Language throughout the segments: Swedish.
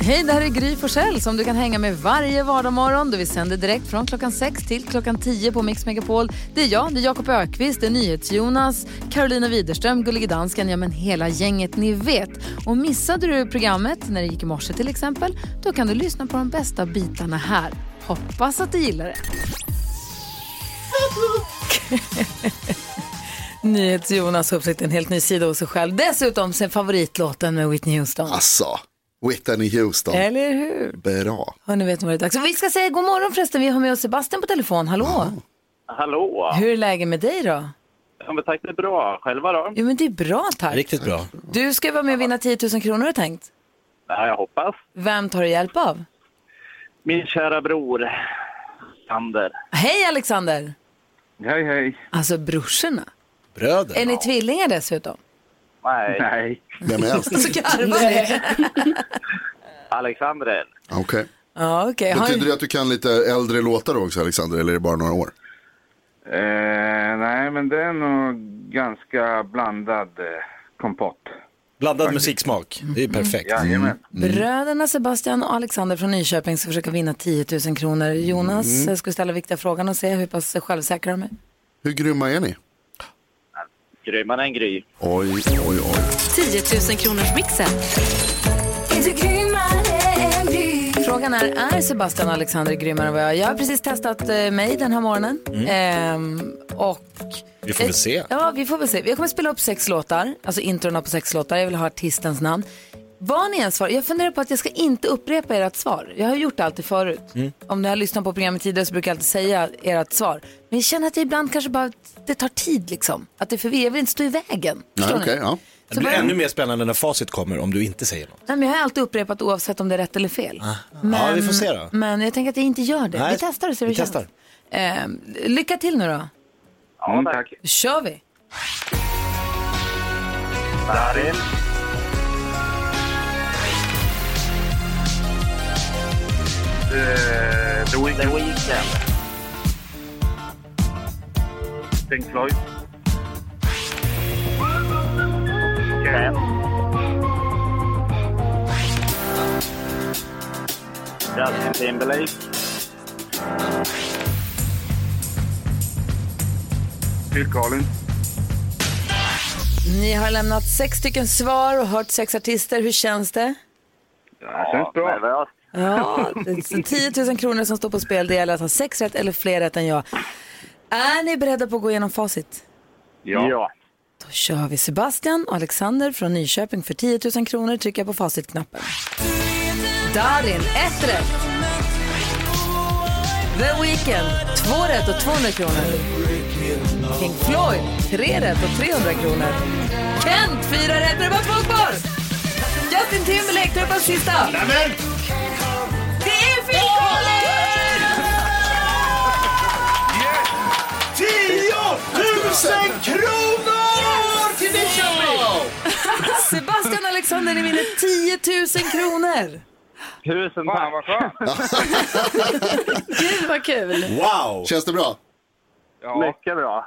Hej, det här är Gry Forssell som du kan hänga med varje vardagsmorgon. Vi sänder direkt från klockan 6 till klockan 10 på Mix Megapol. Det är jag, det är Jakob Ökvist, det är NyhetsJonas, Carolina Widerström, Gullige Dansken, ja men hela gänget ni vet. Och missade du programmet när det gick i morse till exempel, då kan du lyssna på de bästa bitarna här. Hoppas att du gillar det. NyhetsJonas har upptäckt en helt ny sida hos sig själv. Dessutom sin favoritlåten med Whitney Houston. Asså. Whitney Houston. Eller hur? Bra. Hörni, vet ni vad det är dags? Vi ska säga god morgon förresten. Vi har med oss Sebastian på telefon. Hallå! Hallå! Hur är läget med dig då? Ja, men tack, det är bra. Själva då? Jo, men det är bra tack. Riktigt bra. Du ska vara med och vinna 10 000 kronor har du tänkt. Ja, jag hoppas. Vem tar du hjälp av? Min kära bror, Sander. Hej Alexander! Hej, hej. Alltså brorsorna. Bröder. Är ni tvillingar dessutom? Nej. Nej. Vem är äldst? Så garvar ni. Äldst. Okej. Ja, okej. Har Betyder det att du kan lite äldre låtar då också Alexander, eller är det bara några år? Eh, nej, men det är nog ganska blandad eh, kompott. Blandad musiksmak. Det är perfekt. Jajamän. Bröderna Sebastian och Alexander från Nyköping ska försöka vinna 10 000 kronor. Jonas Mm. ska ställa viktiga frågan och se hur pass självsäkra de är. Hur grymma är ni? Grymmare än Gry. Oj, oj, oj. 10 000 kronors mixen. Frågan är, är Sebastian och Alexander grymmare än vad jag är? Jag har precis testat eh, mig den här morgonen. Ehm, och Vi får väl se. Ja, vi får väl se. Jag kommer spela upp sex låtar, alltså introna på sex låtar. Jag vill ha artistens namn. Vad ni än svarar, jag funderar på att jag ska inte upprepa ert svar. Jag har gjort det alltid förut. Om ni har lyssnat på programmet tidigare så brukar jag alltid säga ert svar. Men jag känner att jag ibland kanske bara, det tar tid liksom. Att det är förvirrat, jag vill inte stå i vägen. Okej, ni? ja. Det blir ännu mer spännande när facit kommer om du inte säger något. Nej, men jag har alltid upprepat oavsett om det är rätt eller fel. Ja, vi får se då. Men jag tänker att jag inte gör det. Nej, vi testar och ser hur det känns. testar. Ehm, lycka till nu då. Ja, tack. Då kör vi. Darin. Eh, The The Weeknd, Weeknd. Pink Floyd, Ken. Justin Timberlake. Phil Collins. Ni har lämnat sex stycken svar och hört sex artister. Hur känns det? Ja, känns bra. Ja, det är 10 000 kronor som står på spel. Det gäller att ha sex rätt eller fler rätt än jag. Är ni beredda på att gå igenom facit? Ja. ja. Då kör vi Sebastian och Alexander från Nyköping för 10 000 kronor. Trycker jag på facitknappen. Darin, ett rätt. The Weeknd, två rätt och 200 kronor. Pink Floyd, tre rätt och 300 kronor. Kent, fyra rätt. Är det bara två kvar. Justin Timberlake, bara sista. Nämen! Kronor till Nyköping! Sebastian Alexander, ni vinner 10 000 kronor. Tusen Fan tack. vad skönt. Gud vad kul. Wow! Känns det bra? Ja. Mycket bra.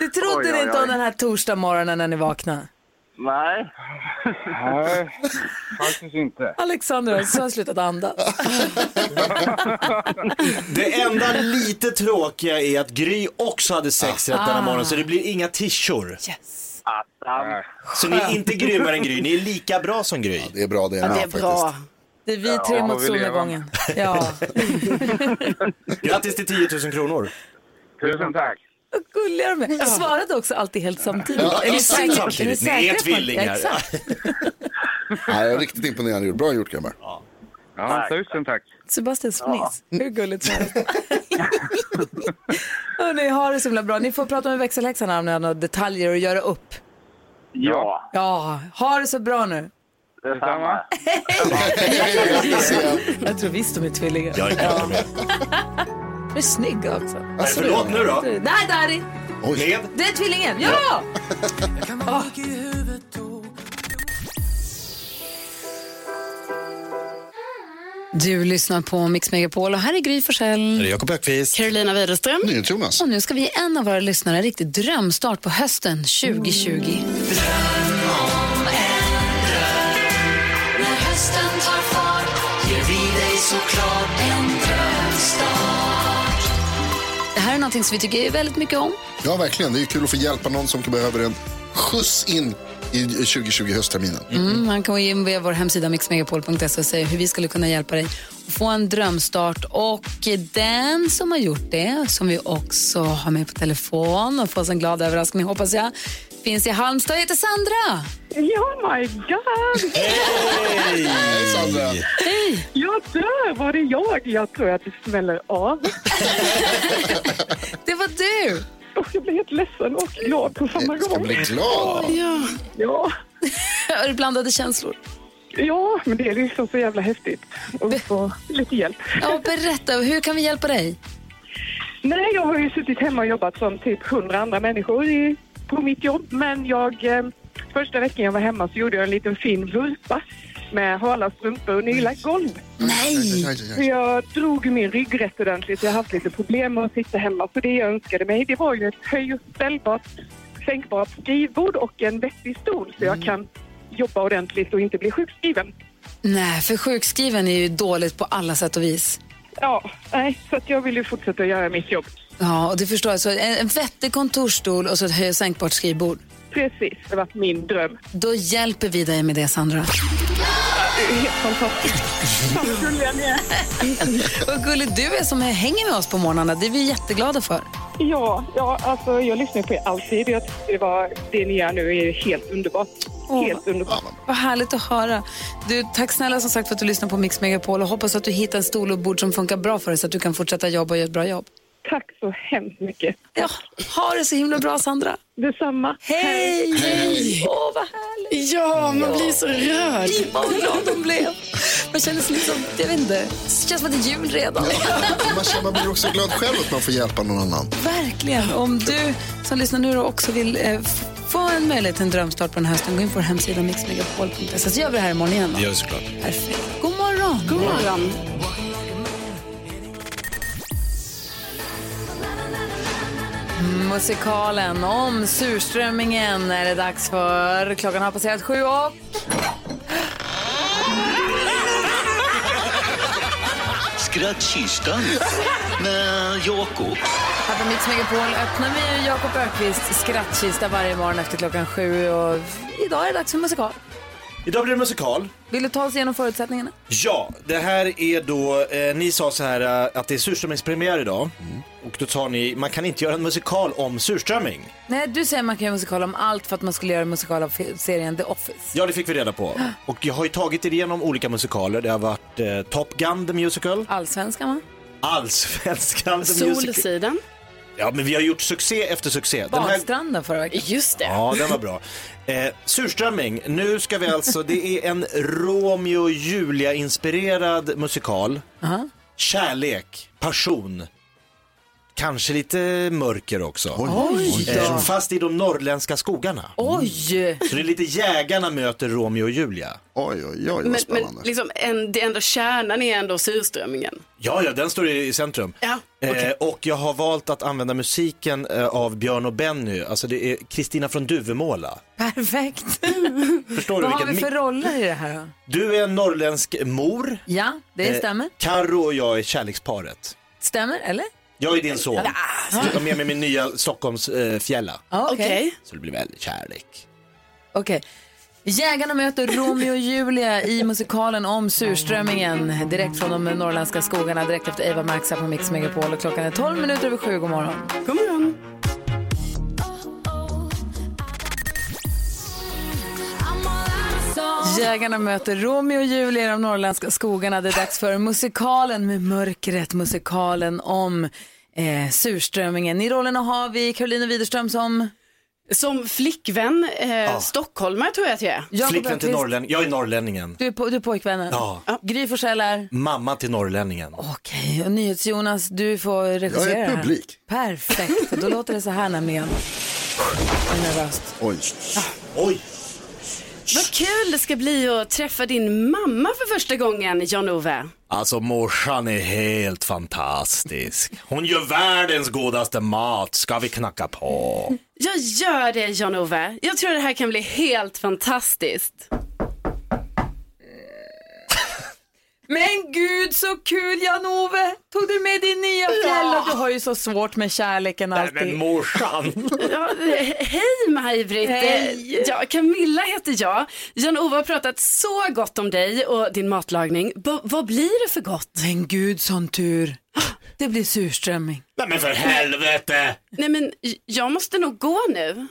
Du trodde Oj, oj, inte om oj. den här torsdag morgonen när ni vaknade? Nej. Nej, faktiskt inte. Alexander har så slutat andas. Det enda lite tråkiga är att Gry också hade sex rätt denna morgon så det blir inga tishor. Attan. Så ni är inte grymmare än Gry, ni är lika bra som Gry. Det är bra det. Ja, det är bra. Det är vi tre Ja, mot solnedgången. Ja, Grattis till 10 000 kronor. Tusen tack. Vad gulliga de är. Jag svarade också alltid helt samtidigt. Ja, är ni exakt säkra? samtidigt. Ni är säkra på- tvillingar. Ja, exakt. Nej, jag är riktigt imponerande gjort. Bra gjort grabbar. Ja, tusen tack. Sebastian fniss. Hur gulligt som helst. Hörrni, ha det så himla bra. Ni får prata med växelhäxan om ni har några detaljer att göra upp. Ja. Ja, ha det så bra nu. Detsamma. Jag tror visst de är tvillingar. Jag är glad. Du är snygg också. Alltså, förlåt nu då? Nej, är Oj. Det är tvillingen, ja! Du lyssnar på Mix Megapol och här är Gry Forssell. Jakob Ökvist. Carolina Widerström. Jonas. Och nu ska vi ge en av våra lyssnare en riktig drömstart på hösten 2020. Dröm om en dröm när hösten tar fart ger vi dig såklart någonting som vi tycker väldigt mycket om. Ja, verkligen. Det är kul att få hjälpa någon som behöver en skjuts in i 2020 höstterminen. Mm, man kan gå in via vår hemsida mixmegapol.se och säga hur vi skulle kunna hjälpa dig att få en drömstart. Och den som har gjort det, som vi också har med på telefon och får oss en glad överraskning hoppas jag, finns i Halmstad heter Sandra. Oh my god! Hej Sandra! Hej! Jag dör! Var det jag? Jag tror att det smäller av. Det var du! Och jag blir helt ledsen och glad på samma gång. bli glad. Ja. Har du blandade känslor? ja, men det är liksom så jävla häftigt att få lite hjälp. Ja, berätta, hur kan vi hjälpa dig? Nej, jag har ju suttit hemma och jobbat som typ hundra andra människor i, på mitt jobb. Men jag, eh, första veckan jag var hemma så gjorde jag en liten fin vurpa med hala strumpor och nyla golv. Aj, Så jag drog min rygg rätt ordentligt. så Jag har haft lite problem med att sitta hemma. Så det jag önskade mig det var ju ett höj och ställbart, sänkbart skrivbord och en vettig stol så jag kan jobba ordentligt och inte bli sjukskriven. Nej, för sjukskriven är ju dåligt på alla sätt och vis. Ja, nej, så att jag vill ju fortsätta göra mitt jobb. Ja, och det förstår jag. Så en, en vettig kontorsstol och så ett höj och sänkbart skrivbord. Precis, det var min dröm. Då hjälper vi dig med det, Sandra. Det är helt fantastiskt. Tack gulliga ni är. Vad gullig du är som hänger med oss på morgnarna. Det är vi jätteglada för. Ja, ja, alltså jag lyssnar på er alltid. Jag tycker det, var, det ni gör nu är helt underbart. Helt underbart. Vad härligt att höra. Du, tack snälla som sagt för att du lyssnar på Mix Megapol och hoppas att du hittar en stol och bord som funkar bra för dig så att du kan fortsätta jobba och göra ett bra jobb. Tack så hemskt mycket. Ja, ha det så himla bra Sandra. Detsamma. Hej! Hej! Åh, vad härligt. Ja, man blir så rörd. Vad glad de blev. Man känner sig liksom, jag vet inte, det känns som att det är jul redan. Man, känner, man blir också glad själv att man får hjälpa någon annan. Verkligen. Om du som lyssnar nu också vill eh, få en möjlighet till en drömstart på den här hösten, gå in på vår hemsida mixmegapol.se så gör vi det här imorgon igen. Det Då. gör vi såklart. Perfekt. God morgon. God morgon. Musikalen om surströmmingen är det dags för. Klockan har passerat sju och... Skrattkistan med Jakob. Här på Mix Megapol öppnar vi Jakob Ökvists skrattkista varje morgon efter klockan sju. Och idag är det dags för musikal. Idag blir det musikal. Vill du ta oss igenom förutsättningarna? Ja, det här är då, eh, ni sa så här eh, att det är surströmmingspremiär idag. Och då sa ni, man kan inte göra en musikal om surströmming. Nej, du säger man kan göra musikal om allt för att man skulle göra en musikal av fi- serien The Office. Ja, det fick vi reda på. Och jag har ju tagit er igenom olika musikaler. Det har varit eh, Top Gun the Musical, Allsvenskan va? Allsvenskan the Musical. Solsidan. Ja, men vi har gjort succé efter succé. Den här... Badstranden förra veckan. Just det. Ja, den var bra. Eh, surströmming, nu ska vi alltså, det är en Romeo och Julia-inspirerad musikal. Kärlek, passion, kanske lite mörker också. Oj Eh, då. fast i de norrländska skogarna. Oj! Så det är lite jägarna möter Romeo och Julia. Oj, oj, oj, vad Men, men spännande. liksom en, det enda kärnan är ändå surströmmingen. Ja, ja, den står i centrum. Ja, Eh, och jag har valt att använda musiken eh, av Björn och Benny. Alltså det är Kristina från Duvemåla. Perfekt. Förstår du Vad har vi för mi- roller i det här då? Du är en norrländsk mor. Ja, det Eh, stämmer. Karo och jag är kärleksparet. Stämmer, eller? Jag är din son. Så jag tar med mig min nya Stockholms eh, fjälla. Ja, okej. okej. Så det blir väl kärlek. Okej. Jägarna möter Romeo och Julia i musikalen om surströmmingen. Direkt från de norrländska skogarna, direkt efter Eva Max här på Mix Megapol. Och klockan är 12 minuter över sju. God morgon. God morgon. Jägarna möter Romeo och Julia i de norrländska skogarna. Det är dags för musikalen med mörkret. Musikalen om eh, surströmmingen. I rollerna har vi Carolina Widerström som Som flickvän, eh, stockholmare tror jag att jag är. Jakob Flickvän till Öqvist. norrlän... Jag är norrlänningen. Du är, på, du är pojkvännen. Ja. Gry Forssell är... Mamma till norrlänningen. Okej, och NyhetsJonas, du får regissera Jag är publik. Perfekt, då låter det så här nämligen. Oj. Oj! Vad kul det ska bli att träffa din mamma för första gången, Jan-Ove. Alltså morsan är helt fantastisk. Hon gör världens godaste mat. Ska vi knacka på? Jag gör det, Jan-Ove. Jag tror det här kan bli helt fantastiskt. Men gud så kul Jan-Ove! Tog du med din nya fjälla? Du har ju så svårt med kärleken alltid. morsan. Ja, eh, hej Maj-Britt! Hej. Eh, Ja, Camilla heter jag. Jan-Ove har pratat så gott om dig och din matlagning. B- vad blir det för gott? Men gud sån tur. Det blir surströmming. Nej men för helvete! Nej men jag måste nog gå nu.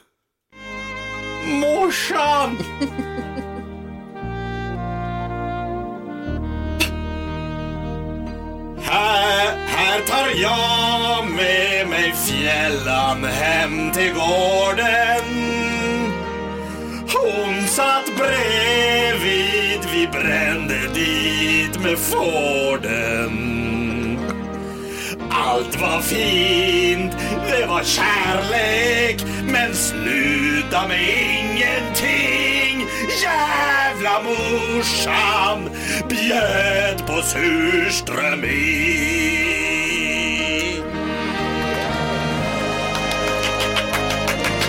Morsan! Här, här tar jag med mig fjällan hem till gården. Hon satt bredvid, vi brände dit med Forden. Allt var fint, det var kärlek, men sluta med ingenting. Jävla morsan bjöd på surströmming.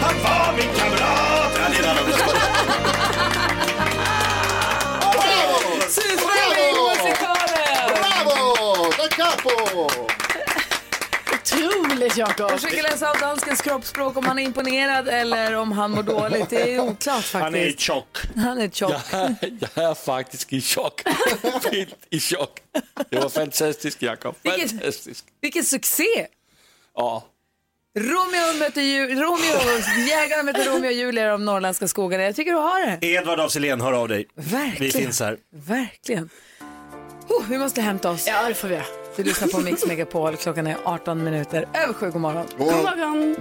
Han var min kamrat. Ja, det är! Bravo! Da capo! Jakob. Jag försöker läsa av danskens kroppsspråk om han är imponerad eller om han mår dåligt. Det är oklart Han är faktiskt. tjock. Han är tjock. Jag är faktiskt i chock. Helt i chock. Det var fantastiskt, Jakob. Vilket- Fantastiskt. Vilken succé! Ja. Romeo möter Ju- Romeo, jägarna möter Romeo och Julia i de norrländska skogarna. Jag tycker du har det. Edvard af Sillén, hör av dig. Verkligen. Vi finns här. Verkligen. Oh, vi måste hämta oss. Ja, det får vi göra. Du lyssnar på Mix Megapol. Klockan är 18 minuter över sju. God morgon. God morgon.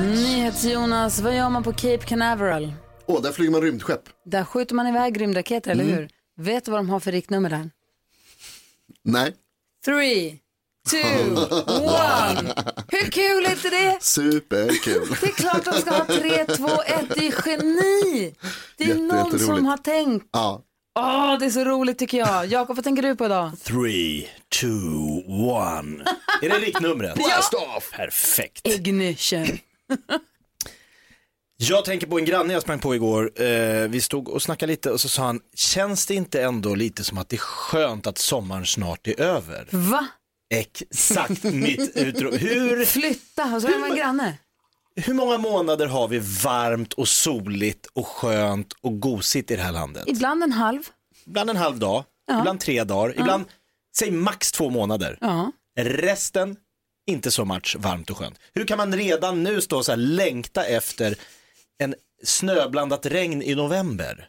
NyhetsJonas, vad gör man på Cape Canaveral? Åh, där flyger man rymdskepp. Där skjuter man iväg rymdraketer, eller Mm. hur? Vet du vad de har för riktnummer där? Nej. Three, two, one. Hur kul är inte det? Superkul. Det är klart de ska ha 3, 2, 1. Det är geni. Det är Jätte- någon som har tänkt. Ja. Åh, det är så roligt tycker jag. Jakob, vad tänker du på idag? Three, two, one. Är det riktnumret? Blast off! Perfekt. Ignition. Jag tänker på en granne jag sprang på igår. Eh, vi stod och snackade lite och så sa han, känns det inte ändå lite som att det är skönt att sommaren snart är över? Va? Exakt mitt utrop. Hur, Flytta, och så är man granne. hur många månader har vi varmt och soligt och skönt och gosigt i det här landet? Ibland en halv. Ibland en halv dag, ibland tre dagar, ibland, säg max två månader. Ja. Resten, inte så much varmt och skönt. Hur kan man redan nu stå så här längta efter en snöblandat regn i november?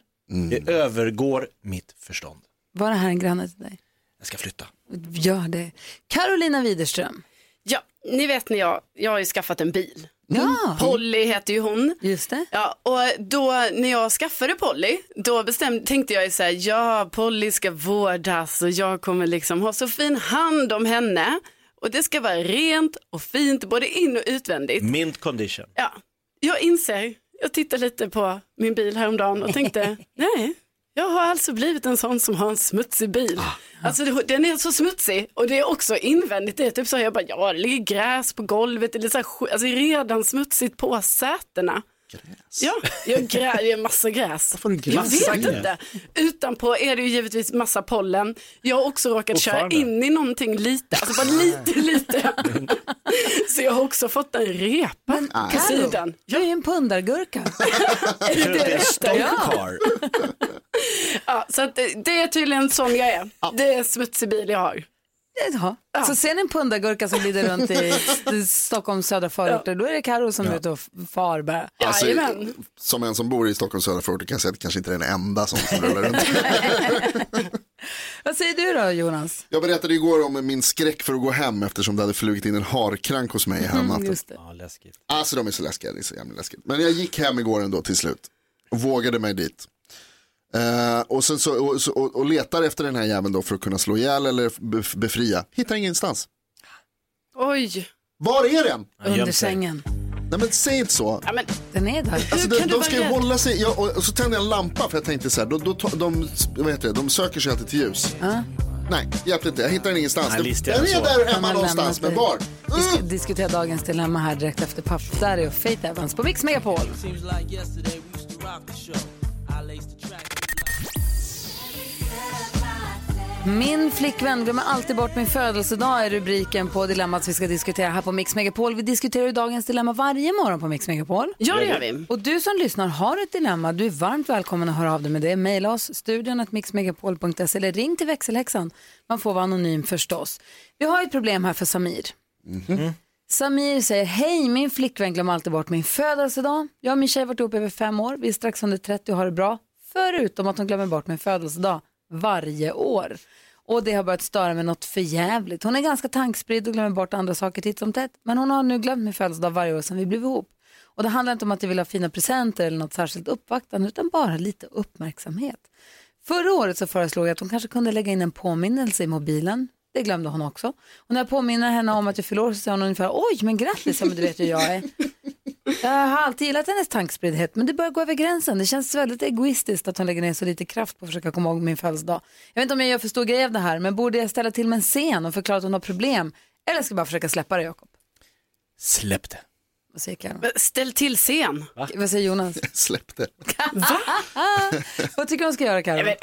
Det övergår mitt förstånd. Var det här en granne till dig? Jag ska flytta. Gör det. Carolina Widerström. Ja, ni vet när jag, jag har ju skaffat en bil. Ja, Polly heter ju hon. just det. Ja, och då när jag skaffade Polly, då bestämde, tänkte jag ju så här, ja, Polly ska vårdas och jag kommer liksom ha så fin hand om henne. Och det ska vara rent och fint, både in och utvändigt. Mint condition. Ja, jag inser, jag tittade lite på min bil häromdagen och tänkte, nej, jag har alltså blivit en sån som har en smutsig bil. Alltså det- den är så smutsig och det är också invändigt, det är typ så här, jag bara, ja det ligger gräs på golvet, det är så här, alltså redan smutsigt på sätena. Ja, jag grä, det är massa gräs. Varför har du Jag gräs? vet inte. Utanpå är det ju givetvis massa pollen. Jag har också råkat köra in i någonting lite, alltså bara lite, lite. Så jag har också fått en repa på sidan. Jag är ju en pundargurka. Är det det heter? car. Ja, så att det, det är tydligen sån jag är. Det är smutsig bil jag har. Jaha. Så ser ni en pundargurka som glider runt i Stockholms södra förorter, då är det Karo som är ute och far bara. Alltså, Jajamän. som en som bor i Stockholms södra förorter kan jag säga att det kanske inte är den enda som, som rullar runt. Vad säger du då Jonas? Jag berättade igår om min skräck för att gå hem eftersom det hade flugit in en harkrank hos mig här om natten. Just det. Ja, läskigt. Alltså de är så läskiga, det är så jävla läskigt. Men jag gick hem igår ändå till slut och vågade mig dit. Eh, och, sen så, och, så, och, och letar efter den här jäveln då för att kunna slå ihjäl eller bef- befria. Hittar ingenstans. Oj. Var är den? Under sängen. Nej men säg inte så. Ja, men, Den är där. Alltså, de, kan du de ska ju hålla sig, ja, och, och så tänder jag en lampa för jag tänkte så här, då, då, de, vad heter det, de söker sig alltid till ljus. Nej, hjälpte inte, jag hittar den ingenstans. Nej, Den är så. där hemma någonstans, men var? Vi ska diskutera dagens dilemma här direkt efter Puff Daddy och Faith Evans på Mix Megapol. Seems like Min flickvän glömmer alltid bort min födelsedag är rubriken på dilemmat vi ska diskutera här på Mix Megapol. Vi diskuterar ju dagens dilemma varje morgon på Mix Megapol. Ja, det gör vi. Och du som lyssnar har ett dilemma, du är varmt välkommen att höra av dig med det. Maila oss, studion mixmegapol.se eller ring till växelhäxan. Man får vara anonym förstås. Vi har ett problem här för Samir. Samir säger, hej min flickvän glömmer alltid bort min födelsedag. Jag och min tjej har varit ihop över fem år, vi är strax under 30 och har det bra. Förutom att hon glömmer bort min födelsedag varje år. Och det har börjat störa mig något förjävligt. Hon är ganska tankspridd och glömmer bort andra saker titt som tätt. Men hon har nu glömt min födelsedag varje år sedan vi blev ihop. Och det handlar inte om att jag vill ha fina presenter eller något särskilt uppvaktande utan bara lite uppmärksamhet. Förra året så föreslog jag att hon kanske kunde lägga in en påminnelse i mobilen. Det glömde hon också. Och när jag påminner henne om att jag fyller år så säger hon ungefär oj men grattis, men du vet ju hur jag är. Jag har alltid gillat hennes tankspriddhet men det börjar gå över gränsen. Det känns väldigt egoistiskt att hon lägger ner så lite kraft på att försöka komma ihåg min födelsedag. Jag vet inte om jag gör för stor grej av det här men borde jag ställa till med en scen och förklara att hon har problem eller ska jag bara försöka släppa det Jakob? Släpp det. Vad säger Karo? Ställ till scen. Vad säger Jonas? Släpp det. Vad tycker du hon ska göra Karo?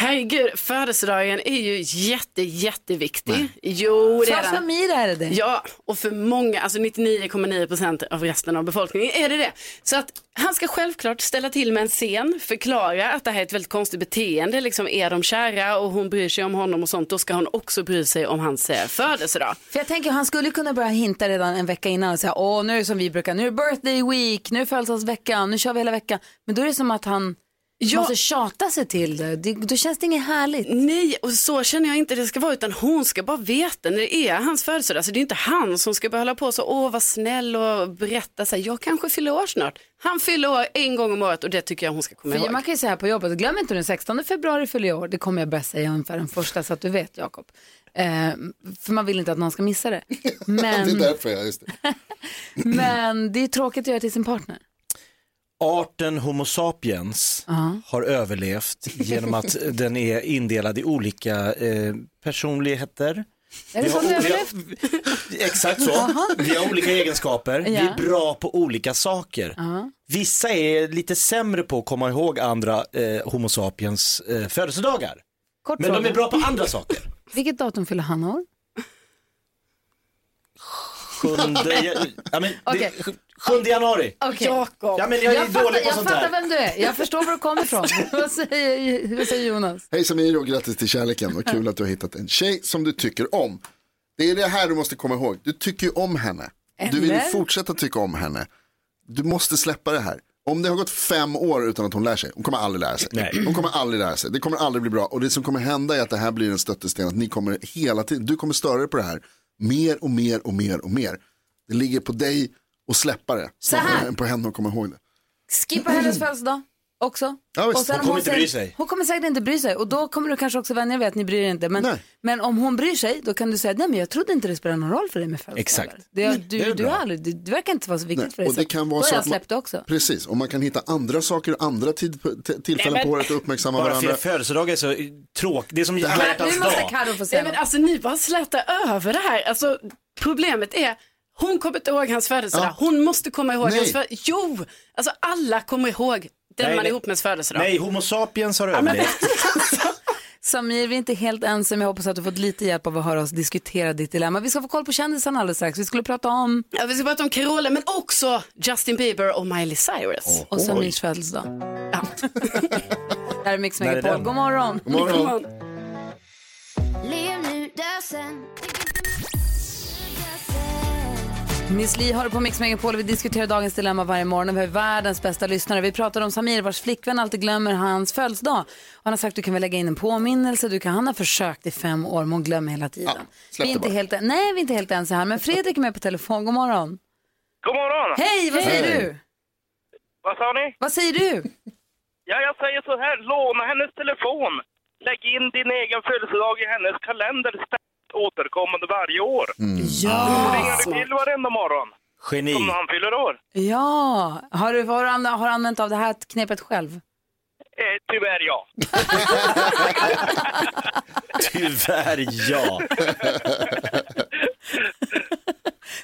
Herregud, födelsedagen är ju jätte, jätteviktig. Jo, det är För. Samir är det det. Ja, och för många, alltså 99,9 procent av resten av befolkningen är det det. Så att han ska självklart ställa till med en scen, förklara att det här är ett väldigt konstigt beteende. Liksom är de kära och hon bryr sig om honom och sånt, då ska hon också bry sig om hans eh, födelsedag. För jag tänker han skulle kunna börja hinta redan en vecka innan och säga åh nu är det som vi brukar, nu är birthday week, nu är födelsedagsveckan, nu kör vi hela veckan. Men då är det som att han Ja. måste tjata sig till det. det. Då känns det inget härligt. Nej, och så känner jag inte det ska vara, utan hon ska bara veta när det är hans födelsedag. Så det är inte han som ska börja hålla på så, åh vad snäll och berätta så här, jag kanske fyller år snart. Han fyller år en gång om året och det tycker jag hon ska komma För ihåg. man kan ju säga här på jobbet, glöm inte den 16 februari fyller jag år, det kommer jag börja säga ungefär den första så att du vet Jakob. Eh, för man vill inte att någon ska missa det. Det är Men, därför jag, just det. men det är tråkigt att göra till sin partner. Arten Homo sapiens har överlevt genom att den är indelad i olika eh, personligheter. Är det Vi så har du o- vi har- överlevt? Exakt så. Vi har olika egenskaper. Vi Ja. är bra på olika saker. Vissa är lite sämre på att komma ihåg andra eh, Homo sapiens eh, födelsedagar. Kort Men de fråga. är bra på andra saker. Vilket datum fyller han år? Sjunde, ja, men, Okej. det, sjunde januari. Okej. Jakob. Ja, men jag är Jag fattar, dålig på jag sånt fattar här. vem du är. Jag förstår var du kommer ifrån. vad, säger, vad säger Jonas? Hej Samir och grattis till kärleken. Vad kul att du har hittat en tjej som du tycker om. Det är det här du måste komma ihåg. Du tycker ju om henne. Du vill ju Eller? fortsätta tycka om henne. Du måste släppa det här. Om det har gått fem år utan att hon lär sig, hon kommer aldrig lära sig. Nej. Hon kommer aldrig lära sig, det kommer aldrig bli bra. Och det som kommer hända är att det här blir en stöttesten, att ni kommer hela tiden, du kommer störa dig på det här. Mer och mer och mer och mer. Det ligger på dig att släppa det, snarare här. än på henne att komma ihåg det. Skippa hennes födelsedag också. Ja. Och sen Hon om kommer inte säger- bry sig. Hon kommer säkert inte bry sig och då kommer du kanske också vänja vid att ni bryr er inte. Men, Nej. men om hon bryr sig då kan du säga nej men jag trodde inte det spelade någon roll för dig med födelsedagar. Exakt. Det, du, det du, aldrig, det, det verkar inte vara så viktigt Nej, för dig. och det så kan vara då så har jag att man- släppt också. Precis, och man kan hitta andra saker, andra tid, tillfällen Nej, men- på året att uppmärksamma Bara varandra. fler födelsedagar är så tråkigt. Det är som alla Nu hjärtans måste dag. Carro få Nej, men något. alltså ni bara slätar över det här. Alltså, problemet är, hon kommer inte ihåg hans födelsedag. Ja. Hon måste komma ihåg Nej. hans födelsedag. Jo, alltså alla kommer ihåg den Nej, man är ihop med födelsedag. Nej, Homo sapiens har överlevt. Samir, vi är inte helt ensamma. Jag hoppas att du fått lite hjälp av att höra oss diskutera ditt dilemma. Vi ska få koll på kändisarna alldeles strax. Vi skulle prata om Ja, vi ska prata om Carola, men också Justin Bieber och Miley Cyrus. och Samirs födelsedag. Ja. Det här är Mix Megapol. God morgon. God morgon. Come on. Miss Li har på Mix Megapol. Vi diskuterar dagens dilemma varje morgon. Vi har världens bästa lyssnare. Vi pratar om Samir vars flickvän alltid glömmer hans födelsedag. Han har sagt att du kan väl lägga in en påminnelse. Du kan, han har försökt i fem år men hon glömmer hela tiden. Ja, vi är inte bara. helt, nej, vi är inte helt ensamma här. Men Fredrik är med på telefon. God morgon. God morgon! Hej, vad säger Hej. du? Vad sa ni? Vad säger du? Ja, jag säger så här. Låna hennes telefon. Lägg in din egen födelsedag i hennes kalender. Återkommande varje år. Ja. Ringer du till varenda morgon Geni. om han fyller år. Ja. Har du, har, du använt, har du använt av det här knepet själv? Eh, tyvärr ja. Tyvärr ja.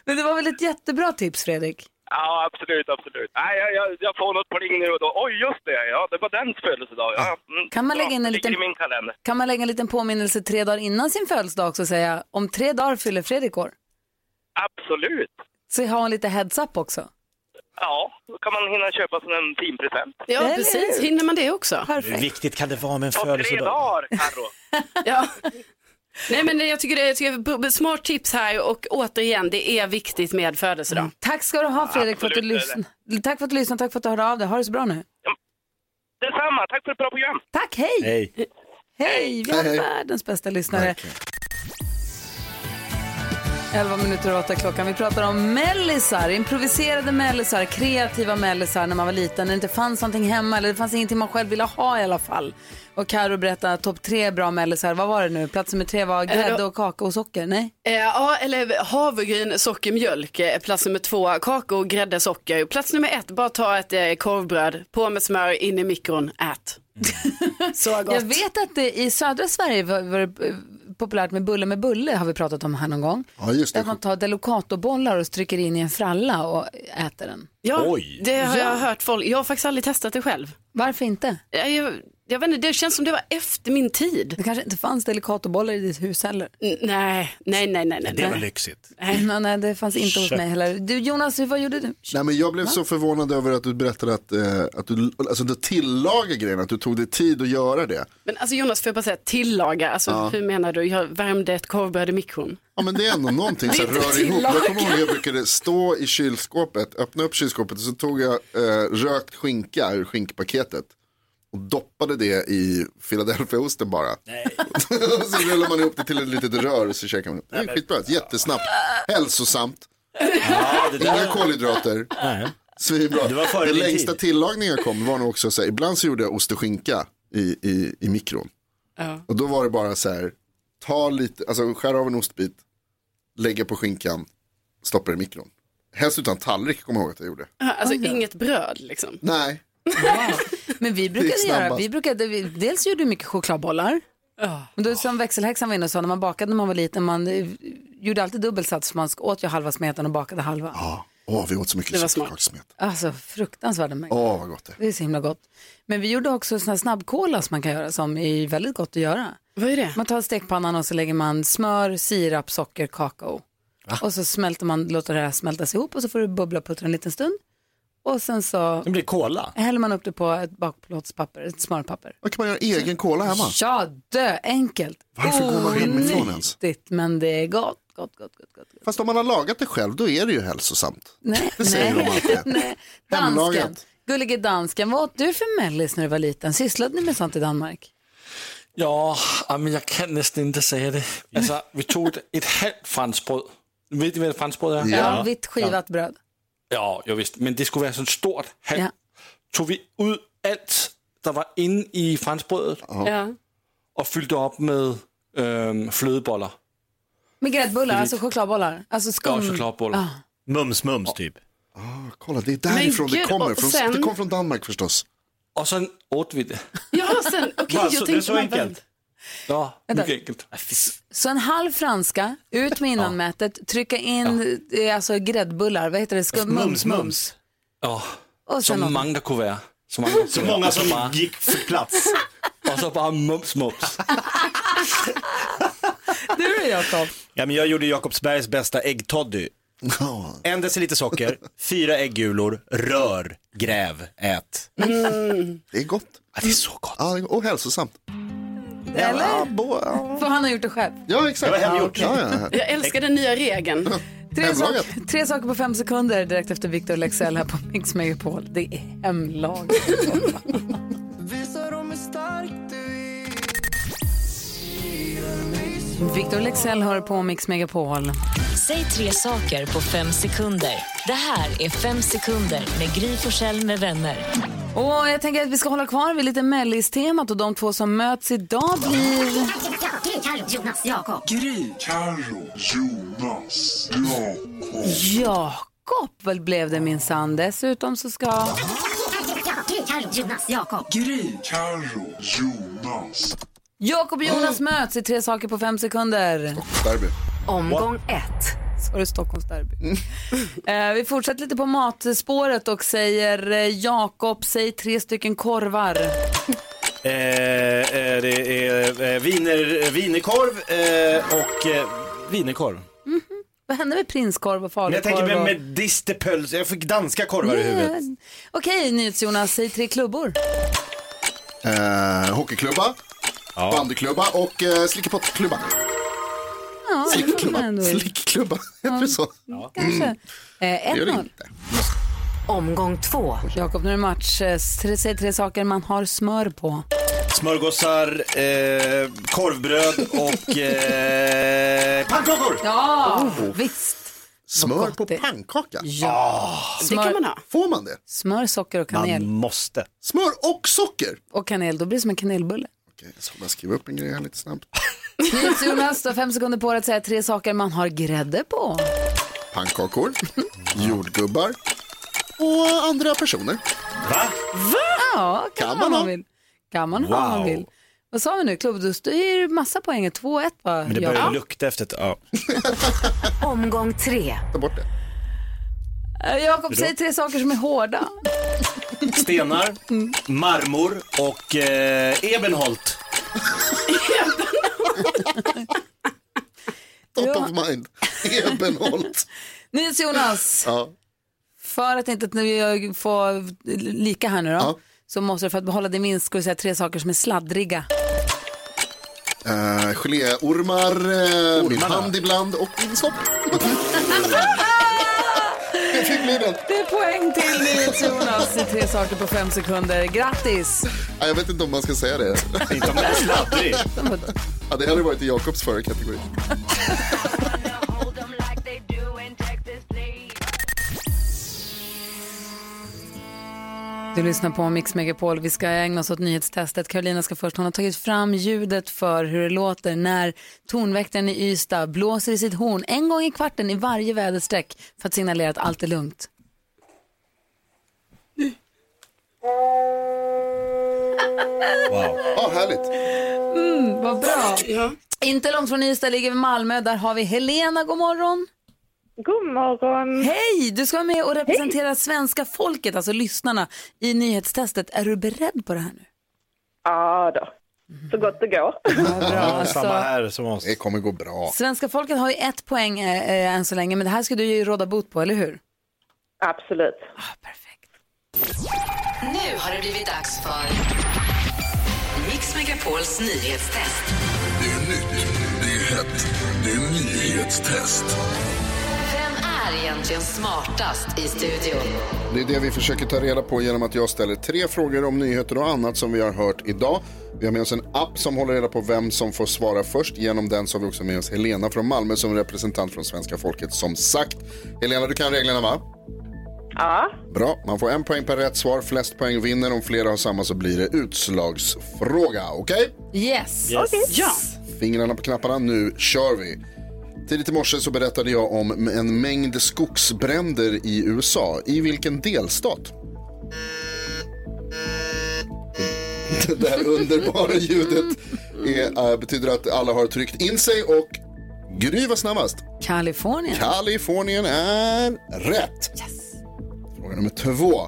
Men det var väl ett jättebra tips, Fredrik? Ja, absolut, absolut. Nej, jag, jag, jag får något pling nu och då. Oj, just det, ja, det var dens födelsedag. Ja, mm, Kan man lägga in en liten- i min kalender. Kan man lägga en liten påminnelse tre dagar innan sin födelsedag också och säga om tre dagar fyller Fredrik år? Absolut. Så har man lite heads up också. Ja, då kan man hinna köpa sig en fin present. Ja, Eller precis. hur? Hinner man det också? Hur Perfekt. viktigt kan det vara med en På tre födelsedag? dagar, Carro. Ja. Nej men jag tycker det jag tycker det är smart tips här och återigen det är viktigt med födelsedag. Tack ska du ha Fredrik för att du lyssnade. Tack för att du lyssnade, tack för att du hörde av dig. Ha det så bra nu. Detsamma, tack för ett bra program. Tack, hej! Hej. Hej, vi har Hej, hej. världens bästa lyssnare. Verkligen. 11 minuter och 8 klockan. Vi pratar om mellisar, improviserade mellisar, kreativa mellisar när man var liten, när det inte fanns någonting hemma eller det fanns ingenting man själv ville ha i alla fall. Och Karo berättade topp tre bra mellisar. Vad var det nu? Plats nummer tre var grädde och kakao och socker? Nej? Eh, ja, eller havregryn, socker, mjölk. Eh, Plats nummer två, kakao, grädde, socker. Plats nummer ett, bara ta ett eh, korvbröd, på med smör, in i mikron, ät. Så gott. Jag vet att det, i södra Sverige var, var populärt med bulle med bulle har vi pratat om här någon gång. Ja, just Att det. man tar Delocato-bollar och trycker in i en fralla och äter den. Ja, Oj. det har jag Ja. hört folk. Jag har faktiskt aldrig testat det själv. Varför inte? Jag, jag, vet inte, det känns som det var efter min tid. Det kanske inte fanns Delocato-bollar i ditt hus heller. N- nej, nej, nej, nej. nej. Det var lyxigt. Nej, nej, det fanns inte hos mig heller. Du Jonas, vad gjorde du? Nej, men jag blev så förvånad över att du berättade att, eh, att du, alltså, du tillagar grejen, att du tog dig tid att göra det. Men alltså Jonas, får jag bara säga tillaga, alltså hur menar du? Jag värmde ett korvbröd i mikron. Ja men det är ändå någonting som rör ihop. Jag kommer ihåg jag brukade stå i kylskåpet, öppna upp kylskåpet och så tog jag eh, rökt skinka ur skinkpaketet. Och doppade det i Philadelphiaosten bara. och så rullar man ihop det till ett litet rör och så käkar man. Det är skitbra, jättesnabbt. Hälsosamt, Ja, det inga kolhydrater. Nej. Svinbra. Det var före Den längsta tid. tillagningen jag kom var nog också så här, ibland så gjorde jag ost och skinka i, i, i mikron. Ja. Och då var det bara så här, ta lite, alltså skär av en ostbit, lägga på skinkan, stoppa i mikron. Helst utan tallrik, kommer jag ihåg att jag gjorde. Alltså inget bröd liksom. Nej, Men vi brukade göra, vi brukade, vi, dels gjorde vi mycket chokladbollar. Men då, som växelhäxan var inne och sa, när man bakade när man var liten, man eh, gjorde alltid dubbelsats, man åt ju halva smeten och bakade halva. ja, åh vi åt så mycket Det var smart. sockerkakssmet. Alltså fruktansvärda mängder. Åh vad gott det är. Det är så himla gott. Men vi gjorde också här snabbkola som man kan göra som är väldigt gott att göra. Vad är det? Man tar stekpannan och så lägger man smör, sirap, socker, kakao. Och så smälter man, låter det här smältas ihop och så får det bubbla och puttra en liten stund. Och sen så Det blir cola. häller man upp det på ett bakplåtspapper, ett smörpapper. Vad kan man göra egen cola hemma? Ja, dö enkelt. Varför går man hemifrån ens? Onyttigt, men det är gott, gott, gott, gott, gott. Fast om man har lagat det själv, då är det ju hälsosamt. Nej, Det säger de alltid. nej. Dansken, Hemlagat. gullige dansken, vad åt du för mellis när du var liten? Sysslade ni med sånt i Danmark? Ja, ja, men jag kan nästan inte säga det. Alltså, vi tog ett, ett halvt franskbröd. Vet ni vad ett franskbröd är? Ja. vitt skivat bröd. Ja, jag visst. Men det skulle vara så ett stort halvt. Ja. Tog vi ut allt der var inne i franskbrödet Ja. och fyllde upp med øhm, flødebollar. Med gräddbullar, alltså chokladbollar. Alltså Ja, skum. chokladbollar. Ah. Mums mums typ. Kolla, det är därifrån det kommer. Från, sen- Det kom från Danmark förstås. Och sen åt vi det. Ja, sen, okej, Va, så- jag det är tänkte så enkelt? Ja, Vänta. mycket enkelt. Så en halv franska, ut med innanmätet, trycka in eh, alltså gräddbullar, vad heter det? Skum, mums, mums. Ja, Och så sen något. være. Så många, Så många som gick för plats. Och så bara mums mums. Du då Jakob? Ja, men jag gjorde Jakobsbergs bästa äggtoddy. Ja. En deciliter socker, fyra äggulor, rör, gräv, ät. Det är gott. Ja, det är så gott. Ja, och hälsosamt. Eller? Ja, bo, ja. För han har gjort det själv. ja exakt. Det var hemgjort. Ja, ja, ja. Jag älskar den nya regeln. Tre, sak, tre saker på fem sekunder direkt efter Victor Lexell här på Mix Megapol. Det är hemlagat. Victor Lexell hör på Mix Megapol. Säg tre saker på fem sekunder. Det här är Fem sekunder med Gry Forssell med vänner. Och jag tänker att vi ska hålla kvar vid lite mellistemat och de två som möts idag blir... Jonas, Jakob. Jakob väl blev det minsann. Dessutom så ska... Jonas, Jakob. Jakob och Jonas möts i tre saker på fem sekunder. Derby. Omgång ett. Så är det Stockholmsderby. Eh, vi fortsätter lite på matspåret och säger eh, Jakob, säg tre stycken korvar. Eh, eh, det är eh, viner, vinerkorv eh, och eh, vinerkorv. Vad hände med prinskorv och Men jag falukorv? tänker med, med distepöls, jag fick danska korvar i huvudet. Yeah. Okej, NyhetsJonas, säg tre klubbor. Eh, hockeyklubba, bandyklubba och eh, slickepottklubba. Ja, Slickklubba. Slickklubba, heter det så? Kanske. Eh, Det gör det 1-0. inte. Omgång två. Jakob, nu är det match. Eh, tre- Säg tre saker man har smör på. Smörgåsar, eh, korvbröd och eh, pannkakor. Ja, visst. Smör på det- pannkaka? Ja. Det kan man ha. Får man det? Smör, socker och kanel. Man måste. Smör och socker? Och kanel, då blir det som en kanelbulle. Okej, jag ska bara skriva upp en grej här lite snabbt. Jonas, du har fem sekunder på dig att säga tre saker man har grädde på. Pannkakor, jordgubbar och andra personer. Va? Ja, kan, Kan man man om ha? vill. Kan man ha om man Wow. vill. Vad sa vi nu? Klubbdust, det är ju massa poäng. 2-1 va? Men det Ja. börjar lukta efter ett... Ja. Omgång tre. Ta bort det. Eh, Jakob, säg tre saker som är hårda. Stenar, marmor och eh, ebenholt. Top Ja. of mind. Ebenholt. Nils Jonas, Ja. för att inte vi får lika här nu då, Ja. så måste du för att behålla din vinst ska du säga tre saker som är sladdriga. Uh, geléormar, uh, min hand ibland och min sopp. Jag fick bli den. Det är poäng till Nils Jonas i tre saker på fem sekunder. Grattis! Ja, Jag vet inte om man ska säga det. Inte om man är sladdrig. Ja, det hade varit i Jakobs förra kategori. Du lyssnar på Mix Megapol. Vi ska ägna oss åt nyhetstestet. Carolina ska först. Hon har tagit fram ljudet för hur det låter när tonväktaren i Ystad blåser i sitt horn en gång i kvarten i varje väderstreck för att signalera att allt är lugnt. Wow. Ja, härligt. Mm, vad bra. Ja. Inte långt från Ystad ligger Malmö. Där har vi Helena. God morgon. God morgon. Hej! Du ska vara med och representera svenska folket, alltså lyssnarna, i nyhetstestet. Är du beredd på det här nu? Ja då, så gott det går. Ja, bra. Ja, Alltså, samma här som oss. Det kommer gå bra. svenska folket har ju ett poäng eh, eh, än så länge, men det här ska du ju råda bot på, eller hur? Absolut. perfekt. Nu har det blivit dags för Mix Megapols nyhetstest. Det är nytt, det är hett, det är nyhetstest. Egentligen smartast i studion? Det är det vi försöker ta reda på genom att jag ställer tre frågor om nyheter och annat som vi har hört idag. Vi har med oss en app som håller reda på vem som får svara först. Genom den så har vi också med oss Helena från Malmö som representant från svenska folket som sagt. Helena, du kan reglerna va? Ja, Bra, man får en poäng per rätt svar. Flest poäng vinner. Om flera har samma så blir det utslagsfråga. Okej? Yes. Yes. Ja. Fingrarna på knapparna, nu kör vi. Tidigt i morse så berättade jag om en mängd skogsbränder i USA. I vilken delstat? Det här underbara ljudet är, äh, betyder att alla har tryckt in sig och Gry var snabbast. Kalifornien. Kalifornien är rätt. Fråga nummer två.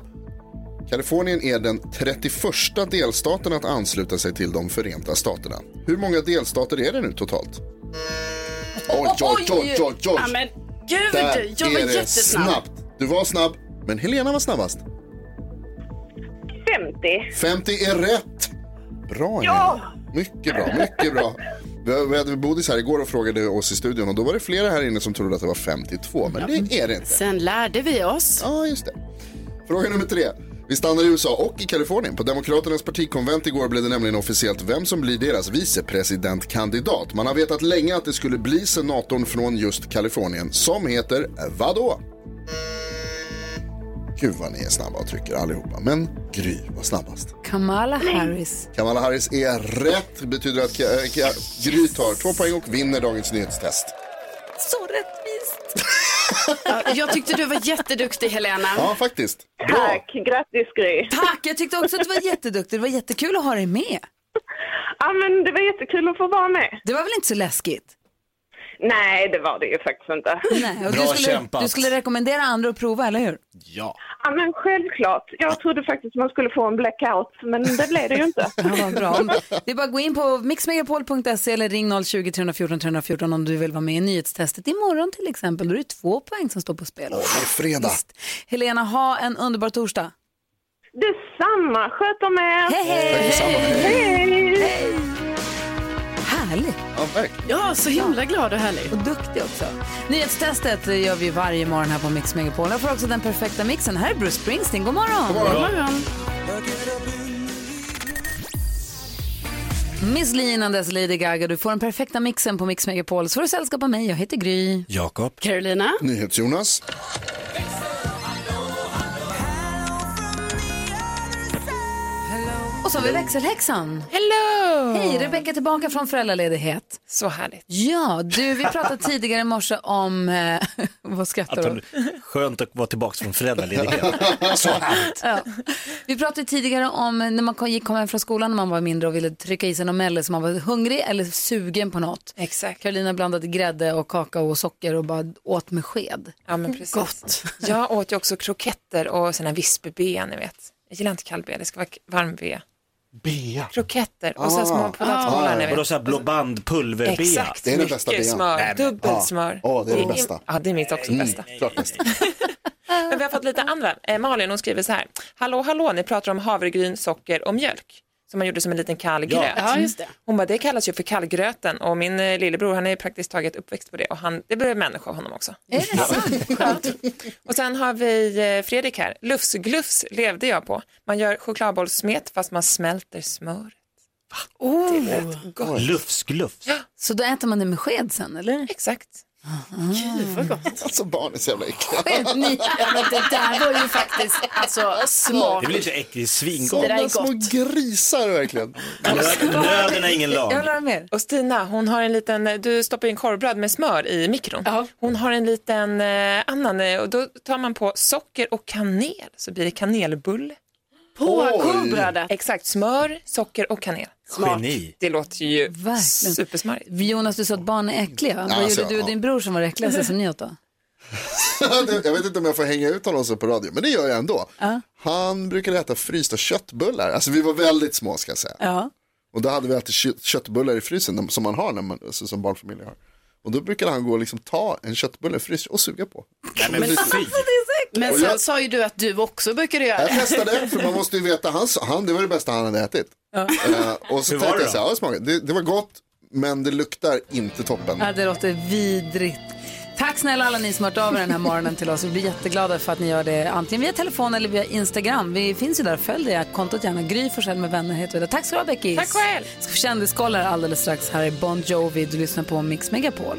Kalifornien är den 31 delstaten att ansluta sig till de Förenta Staterna. Hur många delstater är det nu totalt? Oj, oj, oj, oj, oj. Ja, men gud, Där jag var är det jättesnabb. snabbt. Du var snabb, men Helena var snabbast. 50. 50 är rätt. Bra, Ja! Helena. Mycket bra, mycket bra. Vi vi hade Bodis här igår och frågade oss i studion och då var det flera här inne som trodde att det var 52, men det är det inte. Sen lärde vi oss. Ja, just det. Fråga nummer tre. Vi stannar i USA och i Kalifornien. På Demokraternas partikonvent igår blev det nämligen officiellt vem som blir deras vicepresidentkandidat. Man har vetat länge att det skulle bli senatorn från just Kalifornien som heter vadå? Gud vad ni är snabba och trycker allihopa. Men Gry var snabbast. Kamala Harris. Kamala Harris är rätt. Det betyder att Gry tar två poäng och vinner dagens nyhetstest. Så rättvist. Ja, jag tyckte du var jätteduktig Helena. Ja, faktiskt. Bra. Tack, grattis Gry. Tack, jag tyckte också att du var jätteduktig. Det var jättekul att ha dig med. Ja, men det var jättekul att få vara med. Det var väl inte så läskigt? Nej, det var det ju faktiskt inte. Nej, och du, skulle, du skulle rekommendera andra att prova, eller hur? Ja. Ja, men självklart. Jag trodde faktiskt man skulle få en blackout, men det blev det ju inte. Ja, vad bra. Det är bara att gå in på mixmegapol.se eller ring 020 314 314 om du vill vara med i nyhetstestet imorgon till exempel. Då är det två poäng som står på spel. Det är fredag. Helena, ha en underbar torsdag. Detsamma. Sköt om er. Hej, hej. Hej. Härligt. Ja, verkligen. Ja, så himla glad och härlig. Och duktig också. Nyhetstestet gör vi varje morgon här på Mix Megapol. Jag får också den perfekta mixen. Här är Bruce Springsteen. God morgon. God morgon. Miss Li innan dess Lady Gaga. Du får den perfekta mixen på Mix Megapol. Så får du sällskap av mig. Jag heter Gry. Jakob. Carolina. NyhetsJonas. Och så har vi växelhäxan. Hello! Hej, Rebecka tillbaka från föräldraledighet. Så härligt. Ja, du, vi pratade tidigare i morse om... Eh, vad skrattar Att du skönt att vara tillbaka från föräldraledighet. Så härligt. Ja. Vi pratade tidigare om när man kom, gick- kom hem från skolan när man var mindre och ville trycka i sig någon mellis så man var hungrig eller sugen på något. Exakt. Carolina blandade grädde och kakao och socker och bara åt med sked. Ja, men precis. Gott. Jag åt ju också kroketter och såna visperbea, ni vet. Jag gillar inte kallbea, det ska vara varm. Bea. Kroketter och så Ah. små potatisbollar, ni Vadå vet. så här blå band, pulverbea? Exakt, Det är den bästa bean. smör, Nej, men- dubbelsmör. Ja, det är det bästa. Ja, det är mitt också Mm, bästa. klart bäst. Men vi har fått lite andra. Eh, Malin hon skriver så här. Hallå, hallå, ni pratar om havregryn, socker och mjölk. Som man gjorde som en liten kall Ja. gröt. Ja, just det. Hon bara, det kallas ju för kallgröten och min eh, lillebror han är praktiskt taget uppväxt på det och han, det blev människa av honom också. Är det sant? Och sen har vi eh, Fredrik här. Lufsglufs levde jag på. Man gör chokladbollssmet fast man smälter smör. Oh. Det lät gott. Lufsglufs. Så då äter man det med sked sen, eller? Exakt. Gud vad gott. Alltså barn är så jävla äckliga. Ni, Ja, men det där var ju faktiskt alltså, smart. Det blir inte äckligt, svingott. Det där är Sådana små gott. grisar verkligen. Nö- Nöden är ingen lag. jag höra mer. Och Stina, hon har en liten, du stoppar in korvbröd med smör i mikron. Ja. Hon har en liten eh, annan, eh, och då tar man på socker och kanel så blir det kanelbulle. På korvbrödet. Exakt, smör, socker och kanel. Geni. Det låter ju Verkligen. supersmarrigt. Jonas, du sa att barn är äckliga. Vad alltså, gjorde du och ja. din bror som var det äckligaste som ni åt då? jag vet inte om jag får hänga ut honom så på radio, men det gör jag ändå. Ja. Han brukade äta frysta köttbullar. Alltså vi var väldigt små ska jag säga. Ja. Och då hade vi alltid kött- köttbullar i frysen som man har när man, alltså, som barnfamiljer har. Och då brukade han gå och liksom ta en köttbulle fryst och suga på. Nej, men. Men Och sen jag- sa ju du att du också brukade göra Jag det. testade, för man måste ju veta, han, han, det var det bästa han hade ätit. Eh, och så Hur var tänkte det jag så här, ja, det, det, det var gott, men det luktar inte toppen. Ja, det låter vidrigt. Tack snälla alla ni som har hört av er den här morgonen till oss. Vi blir jätteglada för att ni gör det antingen via telefon eller via Instagram. Vi finns ju där, följ det kontot gärna. Gry Forssell med vänner heter vi där. Tack ska du ha Becky. Tack själv. Ska få Kändiskoll här alldeles strax. Här är Bon Jovi. Du lyssnar på Mix Megapol.